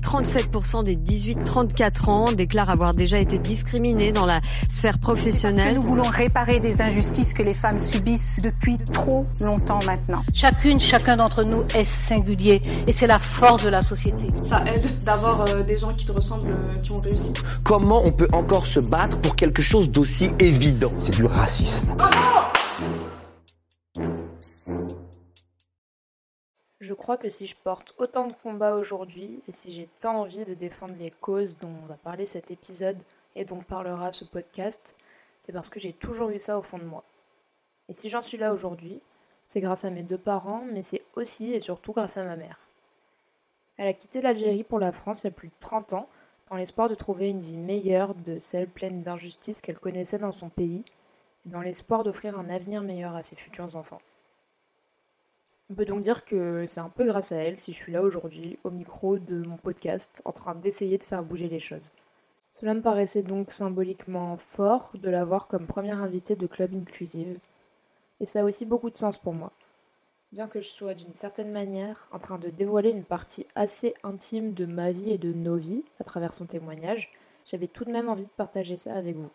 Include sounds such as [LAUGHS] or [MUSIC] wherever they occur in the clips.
37% des 18-34 ans déclarent avoir déjà été discriminés dans la sphère professionnelle. nous voulons réparer des injustices que les femmes subissent depuis trop longtemps maintenant. Chacune, chacun d'entre nous est singulier et c'est la force de la société. Ça aide d'avoir euh, des gens qui te ressemblent, euh, qui ont réussi. Comment on peut encore se battre pour quelque chose d'aussi évident? C'est du racisme. Je crois que si je porte autant de combats aujourd'hui et si j'ai tant envie de défendre les causes dont on va parler cet épisode et dont parlera ce podcast, c'est parce que j'ai toujours eu ça au fond de moi. Et si j'en suis là aujourd'hui, c'est grâce à mes deux parents, mais c'est aussi et surtout grâce à ma mère. Elle a quitté l'Algérie pour la France il y a plus de 30 ans, dans l'espoir de trouver une vie meilleure de celle pleine d'injustice qu'elle connaissait dans son pays, et dans l'espoir d'offrir un avenir meilleur à ses futurs enfants. On peut donc dire que c'est un peu grâce à elle si je suis là aujourd'hui, au micro de mon podcast, en train d'essayer de faire bouger les choses. Cela me paraissait donc symboliquement fort de l'avoir comme première invitée de Club Inclusive, et ça a aussi beaucoup de sens pour moi. Bien que je sois d'une certaine manière en train de dévoiler une partie assez intime de ma vie et de nos vies à travers son témoignage, j'avais tout de même envie de partager ça avec vous.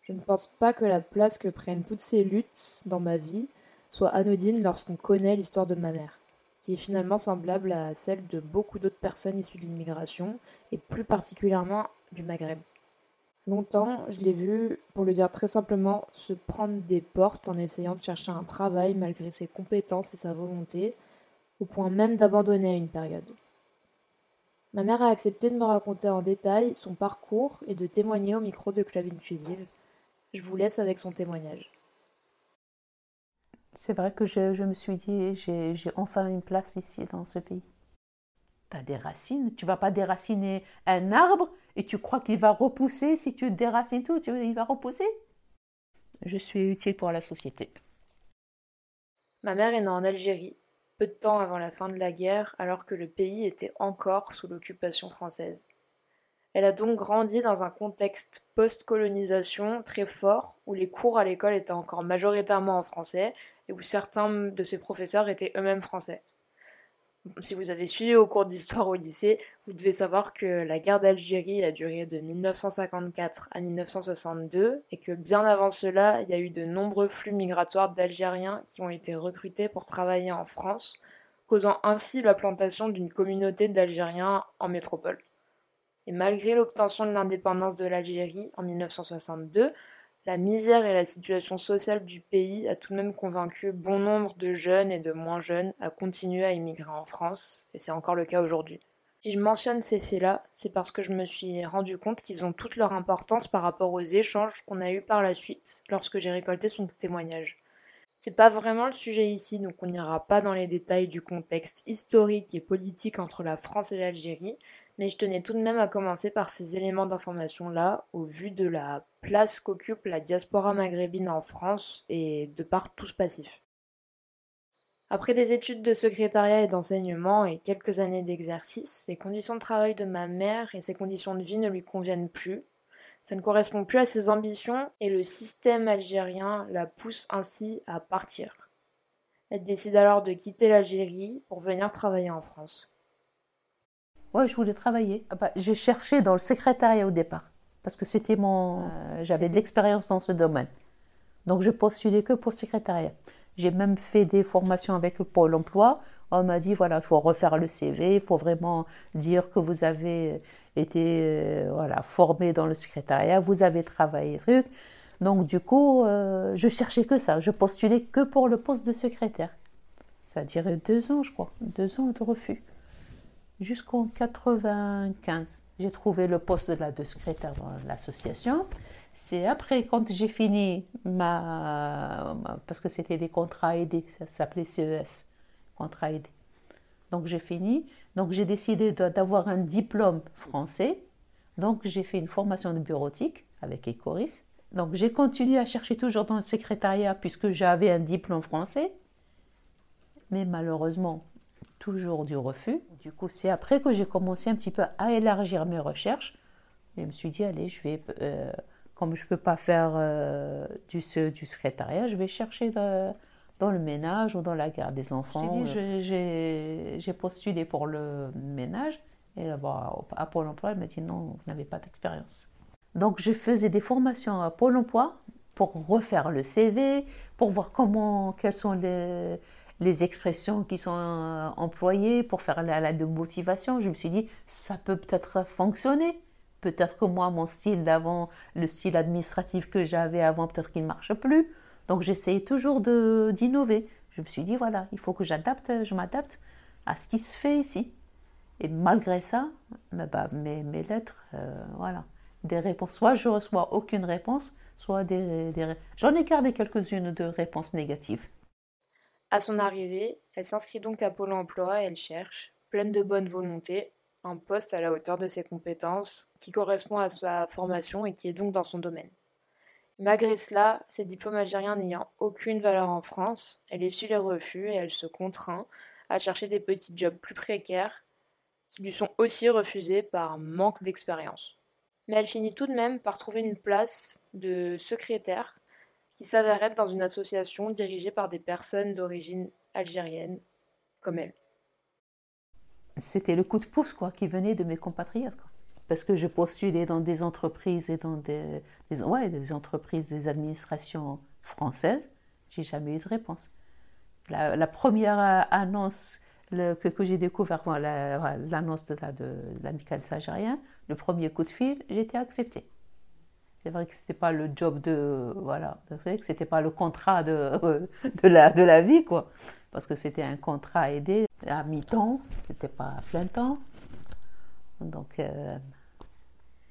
Je ne pense pas que la place que prennent toutes ces luttes dans ma vie soit anodine lorsqu'on connaît l'histoire de ma mère, qui est finalement semblable à celle de beaucoup d'autres personnes issues de l'immigration, et plus particulièrement du Maghreb. Longtemps, je l'ai vu, pour le dire très simplement, se prendre des portes en essayant de chercher un travail malgré ses compétences et sa volonté, au point même d'abandonner à une période. Ma mère a accepté de me raconter en détail son parcours et de témoigner au micro de Club Inclusive. Je vous laisse avec son témoignage. C'est vrai que je, me suis dit, j'ai enfin une place ici dans ce pays. Tu as des racines, tu vas pas déraciner un arbre et tu crois qu'il va repousser si tu déracines tout, il va repousser? Je suis utile pour la société. Ma mère est née en Algérie, peu de temps avant la fin de la guerre, alors que le pays était encore sous l'occupation française. Elle a donc grandi dans un contexte post-colonisation très fort, où les cours à l'école étaient encore majoritairement en français, et où certains de ses professeurs étaient eux-mêmes français. Si vous avez suivi au cours d'histoire au lycée, vous devez savoir que la guerre d'Algérie a duré de 1954 à 1962 et que bien avant cela, il y a eu de nombreux flux migratoires d'Algériens qui ont été recrutés pour travailler en France, causant ainsi la plantation d'une communauté d'Algériens en métropole. Et malgré l'obtention de l'indépendance de l'Algérie en 1962, la misère et la situation sociale du pays a tout de même convaincu bon nombre de jeunes et de moins jeunes à continuer à immigrer en France, et c'est encore le cas aujourd'hui. Si je mentionne ces faits-là, c'est parce que je me suis rendu compte qu'ils ont toute leur importance par rapport aux échanges qu'on a eus par la suite lorsque j'ai récolté son témoignage. C'est pas vraiment le sujet ici, donc on n'ira pas dans les détails du contexte historique et politique entre la France et l'Algérie, mais je tenais tout de même à commencer par ces éléments d'information-là, au vu de la place qu'occupe la diaspora maghrébine en France et de par tout ce passif. Après des études de secrétariat et d'enseignement et quelques années d'exercice, les conditions de travail de ma mère et ses conditions de vie ne lui conviennent plus. Ça ne correspond plus à ses ambitions et le système algérien la pousse ainsi à partir. Elle décide alors de quitter l'Algérie pour venir travailler en France. Ouais, je voulais travailler. Ah bah, j'ai cherché dans le secrétariat au départ, parce que c'était mon, euh, j'avais de l'expérience dans ce domaine. Donc je postulais que pour le secrétariat. J'ai même fait des formations avec le Pôle Emploi. On m'a dit voilà, il faut refaire le CV, il faut vraiment dire que vous avez été euh, voilà formé dans le secrétariat, vous avez travaillé truc. Donc du coup, euh, je cherchais que ça. Je postulais que pour le poste de secrétaire. Ça a duré deux ans, je crois, deux ans de refus jusqu'en 95. J'ai trouvé le poste de, la, secrétaire dans l'association. C'est après, quand j'ai fini ma, Parce que c'était des contrats aidés, ça s'appelait CES, contrat aidé. Donc j'ai fini. Donc j'ai décidé d'avoir un diplôme français. Donc j'ai fait une formation de bureautique avec Ecoris. Donc j'ai continué à chercher toujours dans le secrétariat puisque j'avais un diplôme français. Mais malheureusement, toujours du refus. Du coup, c'est après que j'ai commencé un petit peu à élargir mes recherches. Et je me suis dit, allez, je vais, euh, comme je ne peux pas faire euh, du, du, secrétariat, je vais chercher dans le ménage ou dans la garde des enfants. J'ai postulé pour le ménage, Et d'abord, à Pôle emploi, elle m'a dit non, vous n'avez pas d'expérience. Donc, je faisais des formations à Pôle emploi pour refaire le CV, pour voir comment, quelles sont les, les expressions qui sont euh, employées, pour faire la, la de motivation. Je me suis dit, ça peut peut-être fonctionner. Peut-être que moi, mon style d'avant, le style administratif que j'avais avant, peut-être qu'il ne marche plus. Donc j'essayais toujours d'innover. Je me suis dit, voilà, il faut que j'adapte, je m'adapte à ce qui se fait ici. Et malgré ça, bah, mes, lettres, euh, voilà, des réponses. Soit je reçois aucune réponse, soit j'en ai gardé quelques-unes de réponses négatives. À son arrivée, elle s'inscrit donc à Pôle emploi et elle cherche, pleine de bonne volonté, un poste à la hauteur de ses compétences, qui correspond à sa formation et qui est donc dans son domaine. Malgré cela, ses diplômes algériens n'ayant aucune valeur en France, elle essuie les refus et elle se contraint à chercher des petits jobs plus précaires qui lui sont aussi refusés par manque d'expérience. Mais elle finit tout de même par trouver une place de secrétaire qui s'avère être dans une association dirigée par des personnes d'origine algérienne comme elle c'était le coup de pouce quoi, qui venait de mes compatriotes. Parce que je postulais dans des entreprises et dans des, ouais, des entreprises, des administrations françaises, j'ai jamais eu de réponse. La, première annonce que, j'ai découvert, l'annonce de, de l'amical sagérien, le premier coup de fil, été acceptée. C'est vrai que c'était pas le job de voilà, que c'était pas le contrat de, [LAUGHS] de, la, de la vie quoi, parce que c'était un contrat aidé à mi-temps, c'était pas à plein temps. Donc, euh,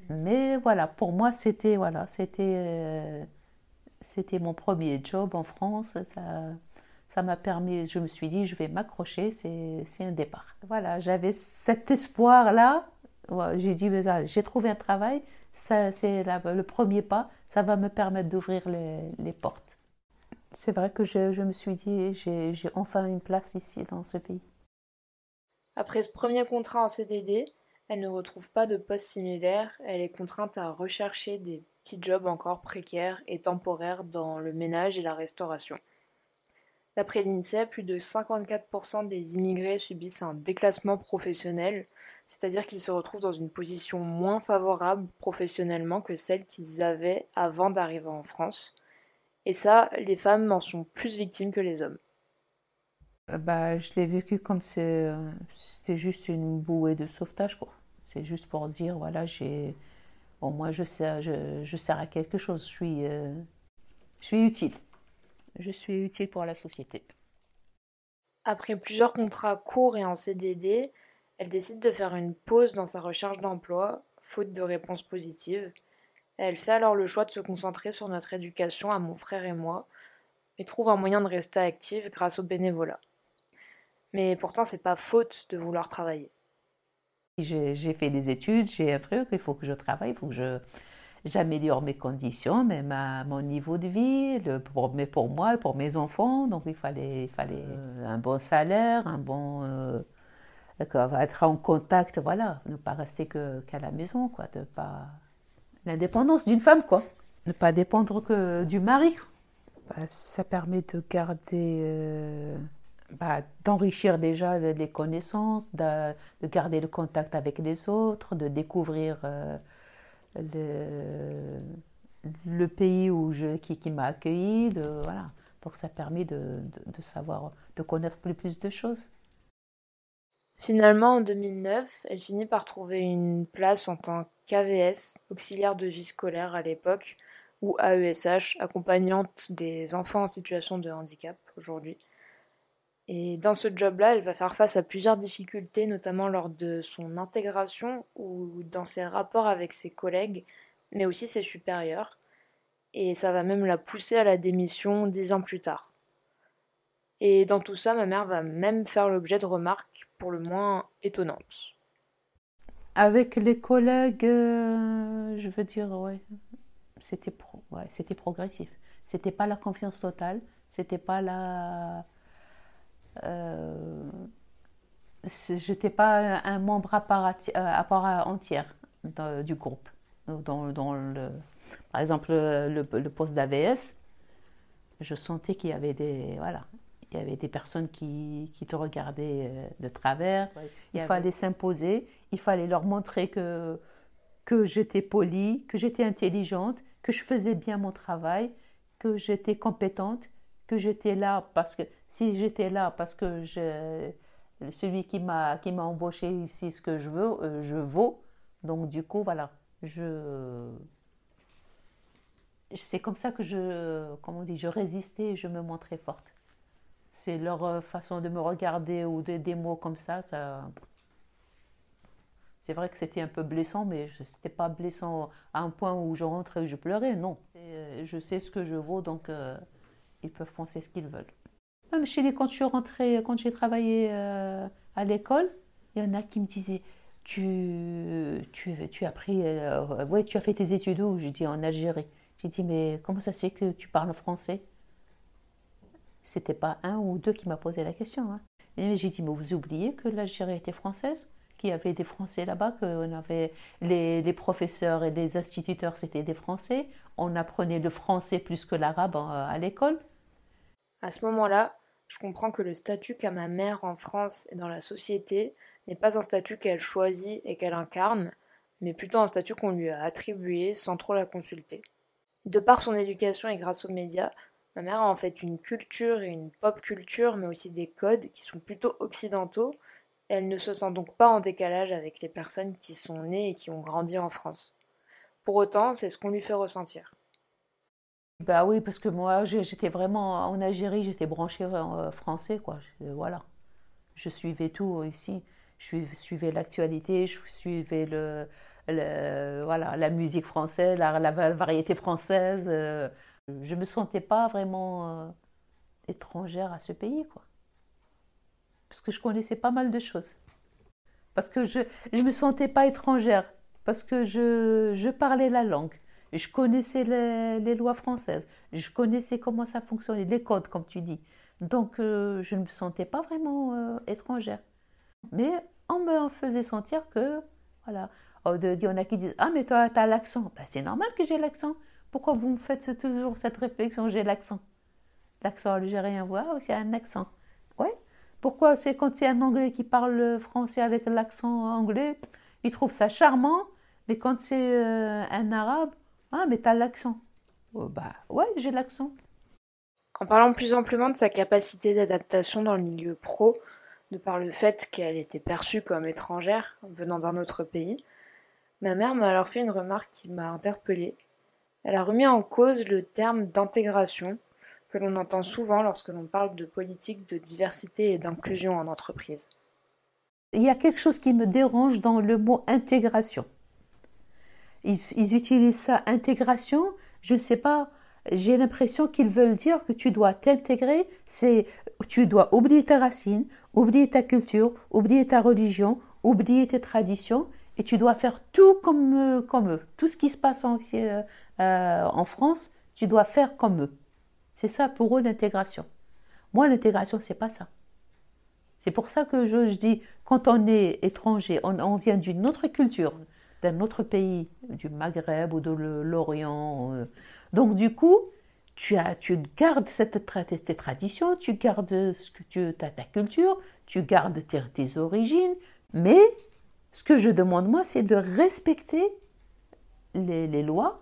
mais voilà, pour moi c'était voilà, c'était euh, c'était mon premier job en France. Ça, ça m'a permis, je me suis dit, je vais m'accrocher, c'est un départ. Voilà, j'avais cet espoir là. J'ai dit, j'ai trouvé un travail, c'est le premier pas, ça va me permettre d'ouvrir les, les, portes. C'est vrai que je, je, me suis dit, j'ai enfin une place ici dans ce pays. Après ce premier contrat en CDD, elle ne retrouve pas de poste similaire, elle est contrainte à rechercher des petits jobs encore précaires et temporaires dans le ménage et la restauration. D'après l'INSEE, plus de 54% des immigrés subissent un déclassement professionnel, c'est-à-dire qu'ils se retrouvent dans une position moins favorable professionnellement que celle qu'ils avaient avant d'arriver en France. Et ça, les femmes en sont plus victimes que les hommes. Euh, bah, je l'ai vécu comme euh, c'était juste une bouée de sauvetage. C'est juste pour dire, voilà, j'ai, bon, moi je sers, je sers à quelque chose, je suis, euh, je suis utile je suis utile pour la société. Après plusieurs contrats courts et en CDD, elle décide de faire une pause dans sa recherche d'emploi, faute de réponses positives. Elle fait alors le choix de se concentrer sur notre éducation à mon frère et moi, et trouve un moyen de rester active grâce au bénévolat. Mais pourtant, c'est pas faute de vouloir travailler. J'ai fait des études, j'ai un truc, il faut que je travaille, il faut que je, j'améliore mes conditions, même à mon niveau de vie, le, pour, mais pour moi et pour mes enfants. Donc il fallait, il fallait euh, un bon salaire, un bon. Euh, être en contact, voilà, ne pas rester qu'à la maison, quoi, de pas. L'indépendance d'une femme, quoi. Ne pas dépendre que du mari. Bah, ça permet de garder. Euh, bah, d'enrichir déjà les connaissances, de, de, garder le contact avec les autres, de découvrir le, pays où je, qui, qui m'a accueilli. De, voilà. Donc ça permet de, de, savoir, de connaître plus, plus de choses. Finalement, en 2009, elle finit par trouver une place en tant qu'AVS, auxiliaire de vie scolaire à l'époque, ou AESH, accompagnante des enfants en situation de handicap aujourd'hui. Et dans ce job-là, elle va faire face à plusieurs difficultés, notamment lors de son intégration ou dans ses rapports avec ses collègues, mais aussi ses supérieurs. Et ça va même la pousser à la démission dix ans plus tard. Et dans tout ça, ma mère va même faire l'objet de remarques pour le moins étonnantes. Avec les collègues, euh, je veux dire, ouais, c'était pro, ouais, progressif. C'était pas la confiance totale, c'était pas la je n'étais pas un membre à part, à entière du groupe. Dans, dans le, par exemple, le, le poste d'AVS, je sentais qu'il y avait des. Voilà. Il y avait des personnes qui, qui te regardaient euh, de travers. Il, fallait s'imposer, il fallait leur montrer que, que j'étais polie, que j'étais intelligente, que je faisais bien mon travail, que j'étais compétente, que j'étais là parce que si j'étais là parce que je, celui qui m'a qui m'a embauché ici ce que je veux, euh, je vaux. Donc du coup voilà, je c'est comme ça que je comment on je résistais et je me montrais forte. C'est leur euh, façon de me regarder ou de, des mots comme ça, ça c'est vrai que c'était un peu blessant, mais ce n'était pas blessant à un point où je rentrais et je pleurais, non. Euh, je sais ce que je vaux, donc ils peuvent penser ce qu'ils veulent. Même chez les, quand je suis rentrée, quand j'ai travaillé euh, à l'école, il y en a qui me disaient Tu, tu, tu as pris, ouais, tu as fait tes études où? Je dis en Algérie. J'ai dit Mais comment ça se fait que tu parles français? C'était pas un ou deux qui m'a posé la question. Hein. J'ai dit Mais vous oubliez que l'Algérie était française? Il y avait des Français là-bas, qu'on avait les, professeurs et les instituteurs, c'était des Français. On apprenait le français plus que l'arabe euh, à l'école. À ce moment-là, je comprends que le statut qu'a ma mère en France et dans la société n'est pas un statut qu'elle choisit et qu'elle incarne, mais plutôt un statut qu'on lui a attribué sans trop la consulter. De par son éducation et grâce aux médias, ma mère a en fait une culture et une pop culture, mais aussi des codes qui sont plutôt occidentaux elle ne se sent donc pas en décalage avec les personnes qui sont nées et qui ont grandi en France. Pour autant, c'est ce qu'on lui fait ressentir. Bah oui, parce que moi, j'étais vraiment en Algérie, j'étais branchée euh, français, quoi. voilà. Je suivais tout ici. Je suivais l'actualité, je suivais le, voilà, la musique française, la, variété française. Euh. Je ne me sentais pas vraiment euh, étrangère à ce pays, quoi parce que je connaissais pas mal de choses. Parce que je ne me sentais pas étrangère, parce que je, je parlais la langue. Je connaissais les, lois françaises, je connaissais comment ça fonctionnait, les codes, comme tu dis. Donc, euh, je ne me sentais pas vraiment euh, étrangère. Mais on me faisait sentir que, voilà, oh, il y en a qui disent Ah, mais toi, tu as l'accent. Ben, c'est normal que j'ai l'accent. Pourquoi vous me faites toujours cette réflexion J'ai l'accent? L'accent algérien, voilà, c'est un accent. Ouais, pourquoi C'est quand c'est un Anglais qui parle français avec l'accent anglais, il trouve ça charmant, mais quand c'est euh, un Arabe, ah, mais t'as l'accent. Oh, bah ouais, j'ai l'accent. En parlant plus amplement de sa capacité d'adaptation dans le milieu pro, de par le fait qu'elle était perçue comme étrangère venant d'un autre pays, ma mère m'a alors fait une remarque qui m'a interpellée. Elle a remis en cause le terme d'intégration que l'on entend souvent lorsque l'on parle de politique de diversité et d'inclusion en entreprise. Il y a quelque chose qui me dérange dans le mot intégration. Ils, utilisent ça, intégration, je ne sais pas, j'ai l'impression qu'ils veulent dire que tu dois t'intégrer, c'est tu dois oublier ta racine, oublier ta culture, oublier ta religion, oublier tes traditions, et tu dois faire tout comme, euh, comme eux. Tout ce qui se passe en, euh, euh, en France, tu dois faire comme eux. C'est ça pour eux l'intégration. Moi, l'intégration, c'est pas ça. C'est pour ça que je, dis, quand on est étranger, on, vient d'une autre culture, d'un autre pays, du Maghreb ou de l'Orient. Euh. donc du coup, tu, as, tu gardes cette, tes traditions, tu gardes ce que tu, ta, ta culture, tu gardes tes, origines, mais ce que je demande moi, c'est de respecter les, les lois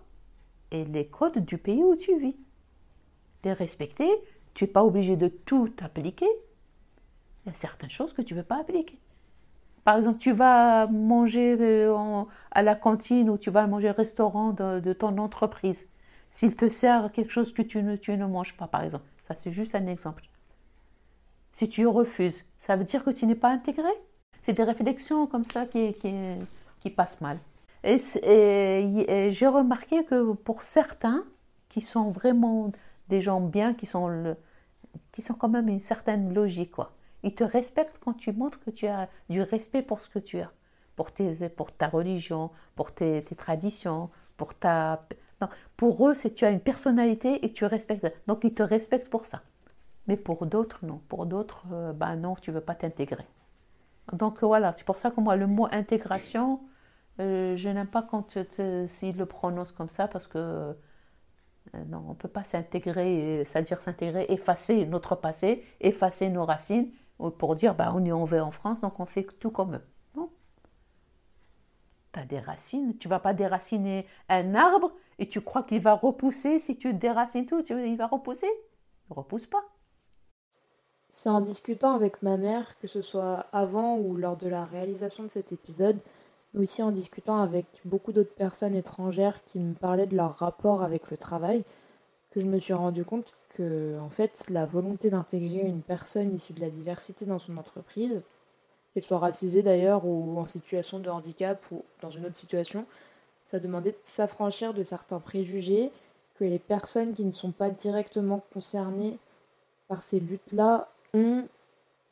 et les codes du pays où tu vis de respecter. Tu n'es pas obligé de tout appliquer. Il y a certaines choses que tu ne veux pas appliquer. Par exemple, tu vas manger euh, à la cantine ou tu vas manger au restaurant de, ton entreprise. S'il te sert quelque chose que tu ne, tu ne manges pas, par exemple. Ça, c'est juste un exemple. Si tu refuses, ça veut dire que tu n'es pas intégré? C'est des réflexions comme ça qui, qui, qui passent mal. et j'ai remarqué que pour certains qui sont vraiment des gens bien qui sont, le, qui sont quand même une certaine logique. Quoi. Ils te respectent quand tu montres que tu as du respect pour ce que tu as, pour, tes, pour ta religion, pour tes, traditions, pour ta... Non, pour eux, c'est tu as une personnalité et tu respectes. Donc ils te respectent pour ça. Mais pour d'autres, non. Pour d'autres, euh, ben non, tu veux pas t'intégrer. Donc voilà, c'est pour ça que moi, le mot intégration, euh, je n'aime pas quand s'ils le prononcent comme ça parce que Euh, non, on ne peut pas s'intégrer, c'est-à-dire s'intégrer, effacer notre passé, effacer nos racines pour dire bah, on est en en France, donc on fait tout comme eux. Non. Tu as des racines, tu vas pas déraciner un arbre et tu crois qu'il va repousser si tu déracines tout, il va repousser? Il repousse pas. C'est en discutant avec ma mère, que ce soit avant ou lors de la réalisation de cet épisode, mais aussi en discutant avec beaucoup d'autres personnes étrangères qui me parlaient de leur rapport avec le travail, que je me suis rendu compte que, en fait, la volonté d'intégrer une personne issue de la diversité dans son entreprise, qu'elle soit racisée d'ailleurs ou en situation de handicap ou dans une autre situation, ça demandait de s'affranchir de certains préjugés que les personnes qui ne sont pas directement concernées par ces luttes-là ont,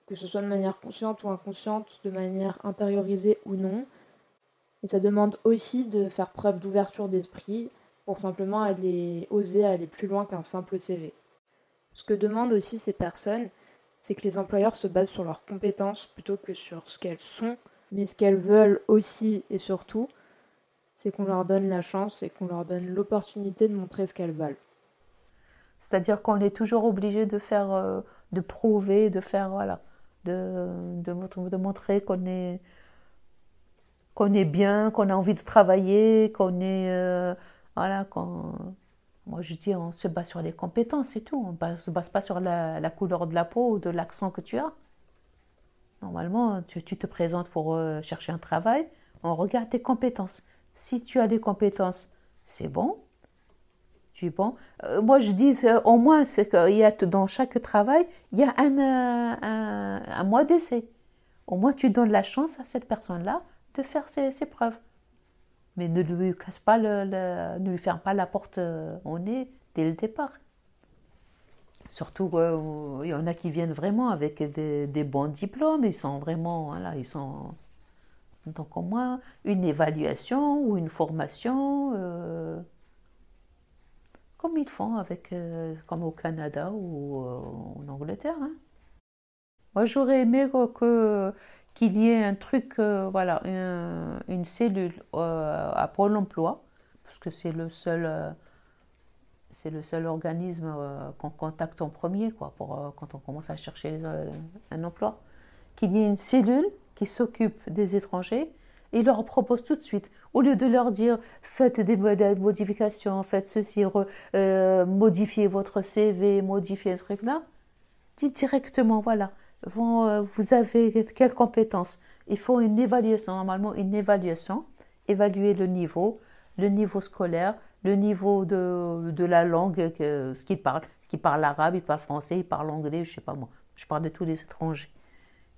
que ce soit de manière consciente ou inconsciente, de manière intériorisée ou non, et ça demande aussi de faire preuve d'ouverture d'esprit pour simplement aller oser aller plus loin qu'un simple CV. Ce que demandent aussi ces personnes, c'est que les employeurs se basent sur leurs compétences plutôt que sur ce qu'elles sont, mais ce qu'elles veulent aussi et surtout, c'est qu'on leur donne la chance et qu'on leur donne l'opportunité de montrer ce qu'elles valent. C'est-à-dire qu'on est toujours obligé de faire, euh, de prouver, de faire, voilà, de, montrer qu'on est, qu'on est bien, qu'on a envie de travailler, qu'on est. Euh, voilà, qu'on. Moi, je dis, on se base sur les compétences, c'est tout. On ne se base pas sur la, couleur de la peau ou de l'accent que tu as. Normalement, tu, te présentes pour euh, chercher un travail, on regarde tes compétences. Si tu as des compétences, c'est bon. Tu es bon. Euh, moi, je dis, au moins, y a dans chaque travail, il y a un, un, un mois d'essai. Au moins, tu donnes la chance à cette personne-là de faire ses, preuves. Mais ne lui casse pas le, ne lui ferme pas la porte euh, au nez dès le départ. Surtout, euh, il y en a qui viennent vraiment avec des, bons diplômes, ils sont vraiment, voilà, ils sont. Donc au moins une évaluation ou une formation, euh, comme ils font avec, comme au Canada ou en Angleterre. Hein. Moi, j'aurais aimé qu'il y ait un truc, euh, voilà, une, cellule euh, à Pôle emploi, parce que c'est le seul, euh, c'est le seul organisme qu'on contacte en premier, quoi, pour, quand on commence à chercher un emploi, qu'il y ait une cellule qui s'occupe des étrangers et leur propose tout de suite, au lieu de leur dire faites des modifications, faites ceci, modifiez votre CV, modifiez ce truc-là, dites directement, voilà, euh, vous avez quelles compétences? Il faut une évaluation, normalement une évaluation, évaluer le niveau, le niveau scolaire, le niveau de, de la langue, ce qu'il parle. Qui parle arabe, il parle français, il parle anglais, je sais pas moi. Je parle de tous les étrangers.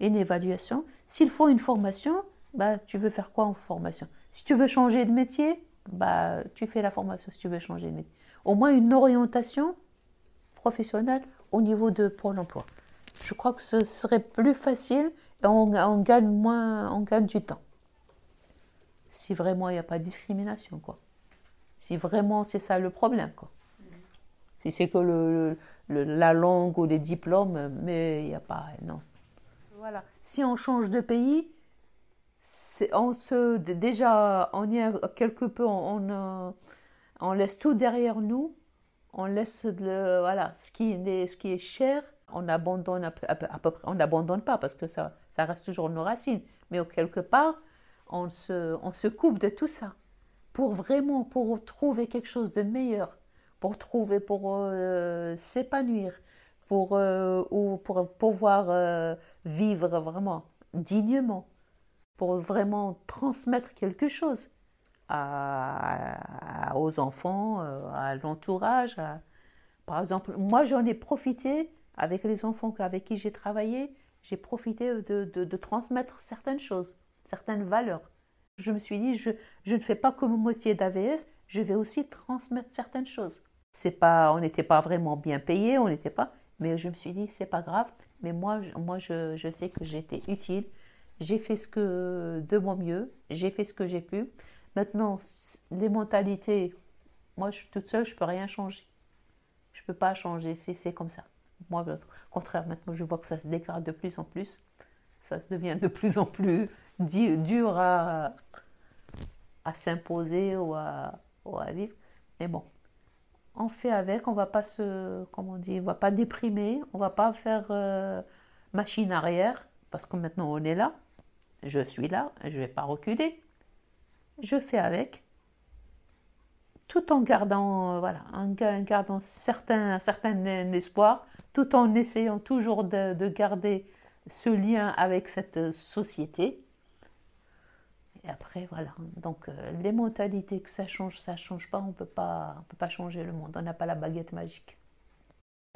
Une évaluation. S'il faut une formation, bah, tu veux faire quoi en formation? Si tu veux changer de métier, bah, tu fais la formation si tu veux changer de métier. Au moins une orientation professionnelle au niveau de Pôle emploi je crois que ce serait plus facile et on, gagne moins, on gagne du temps. Si vraiment il n'y a pas de discrimination, quoi. Si vraiment c'est ça le problème, quoi. Si c'est que le, la langue ou les diplômes, mais il n'y a pas, non. Voilà. Si on change de pays, on se, déjà, on y a quelque peu, on, on, on laisse tout derrière nous, on laisse le, voilà, ce qui, est, ce qui est cher, on abandonne à peu, près, on n'abandonne pas parce que ça, ça reste toujours nos racines, mais quelque part, on se, on se coupe de tout ça pour vraiment, pour trouver quelque chose de meilleur, pour trouver, pour euh, s'épanouir, pour, euh, ou pour pouvoir euh, vivre vraiment dignement, pour vraiment transmettre quelque chose aux enfants, à l'entourage. Par exemple, moi j'en ai profité avec les enfants avec qui j'ai travaillé, j'ai profité de, transmettre certaines choses, certaines valeurs. Je me suis dit, je, ne fais pas comme moitié d'AVS, je vais aussi transmettre certaines choses. C'est pas, on n'était pas vraiment bien payé, on n'était pas, mais je me suis dit, c'est pas grave. Mais moi, moi je, sais que j'étais utile. J'ai fait ce que de mon mieux, j'ai fait ce que j'ai pu. Maintenant, les mentalités, moi, toute seule, je peux rien changer. Je peux pas changer, c'est comme ça. Moi, au contraire, maintenant, je vois que ça se dégrade de plus en plus. Ça se devient de plus en plus dur à, à s'imposer ou à, vivre. Mais bon, on fait avec, on va pas se, comment on dit, on va pas déprimer, on va pas faire euh, machine arrière, parce que maintenant on est là, je suis là, je vais pas reculer, je fais avec, tout en gardant, euh, voilà, en gardant certain, certain espoir, tout en essayant toujours de, de garder ce lien avec cette société. Et après, voilà. Donc, euh, les mentalités, que ça change, ça change pas, on peut pas, on peut pas changer le monde. On n'a pas la baguette magique.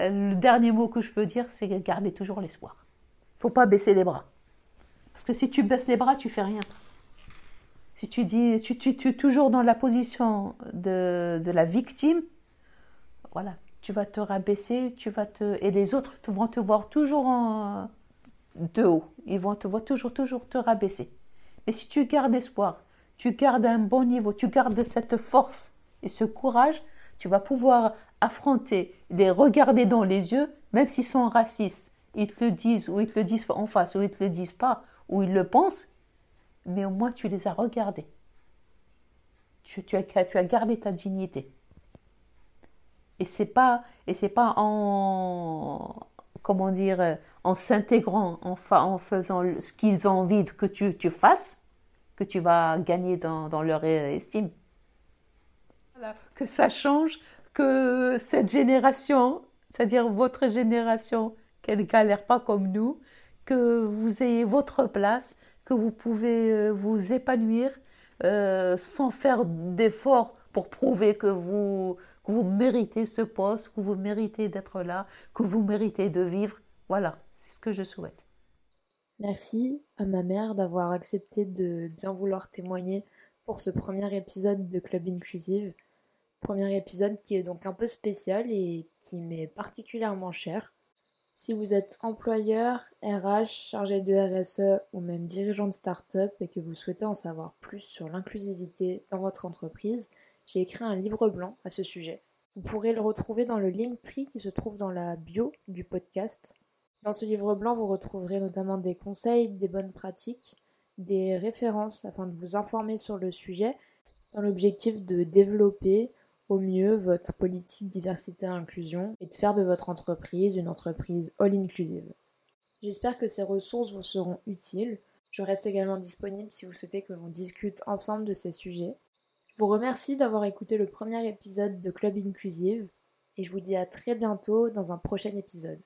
Euh, le dernier mot que je peux dire, c'est garder toujours l'espoir. Faut pas baisser les bras. Parce que si tu baisses les bras, tu fais rien. Si tu dis, tu, tu, tu es toujours dans la position de, de la victime, voilà, tu vas te rabaisser, tu vas te, et les autres vont te voir toujours en, de haut. Ils vont te voir toujours, toujours te rabaisser. Mais si tu gardes espoir, tu gardes un bon niveau, tu gardes cette force et ce courage, tu vas pouvoir affronter, les regarder dans les yeux, même s'ils sont racistes. Ils te le disent ou ils te le disent en face ou ils te le disent pas ou ils le pensent, mais au moins tu les as regardés. Tu, as, gardé ta dignité. Et c'est pas et c'est pas en comment dire en s'intégrant, en, faisant ce qu'ils ont envie que tu, fasses, que tu vas gagner dans, leur estime. Que ça change, que cette génération, c'est-à-dire votre génération, qu'elle galère pas comme nous, que vous ayez votre place, que vous pouvez euh, vous épanouir euh, sans faire d'efforts pour prouver que vous, que vous méritez ce poste, que vous méritez d'être là, que vous méritez de vivre. Voilà que je souhaite. Merci à ma mère d'avoir accepté de bien vouloir témoigner pour ce premier épisode de Club Inclusive. Premier épisode qui est donc un peu spécial et qui m'est particulièrement cher. Si vous êtes employeur, RH, chargé de RSE ou même dirigeant de start-up et que vous souhaitez en savoir plus sur l'inclusivité dans votre entreprise, j'ai écrit un livre blanc à ce sujet. Vous pourrez le retrouver dans le Linktree qui se trouve dans la bio du podcast. Dans ce livre blanc, vous retrouverez notamment des conseils, des bonnes pratiques, des références afin de vous informer sur le sujet, dans l'objectif de développer au mieux votre politique diversité et inclusion et de faire de votre entreprise une entreprise all-inclusive. J'espère que ces ressources vous seront utiles. Je reste également disponible si vous souhaitez que l'on discute ensemble de ces sujets. Je vous remercie d'avoir écouté le premier épisode de Club Inclusive et je vous dis à très bientôt dans un prochain épisode.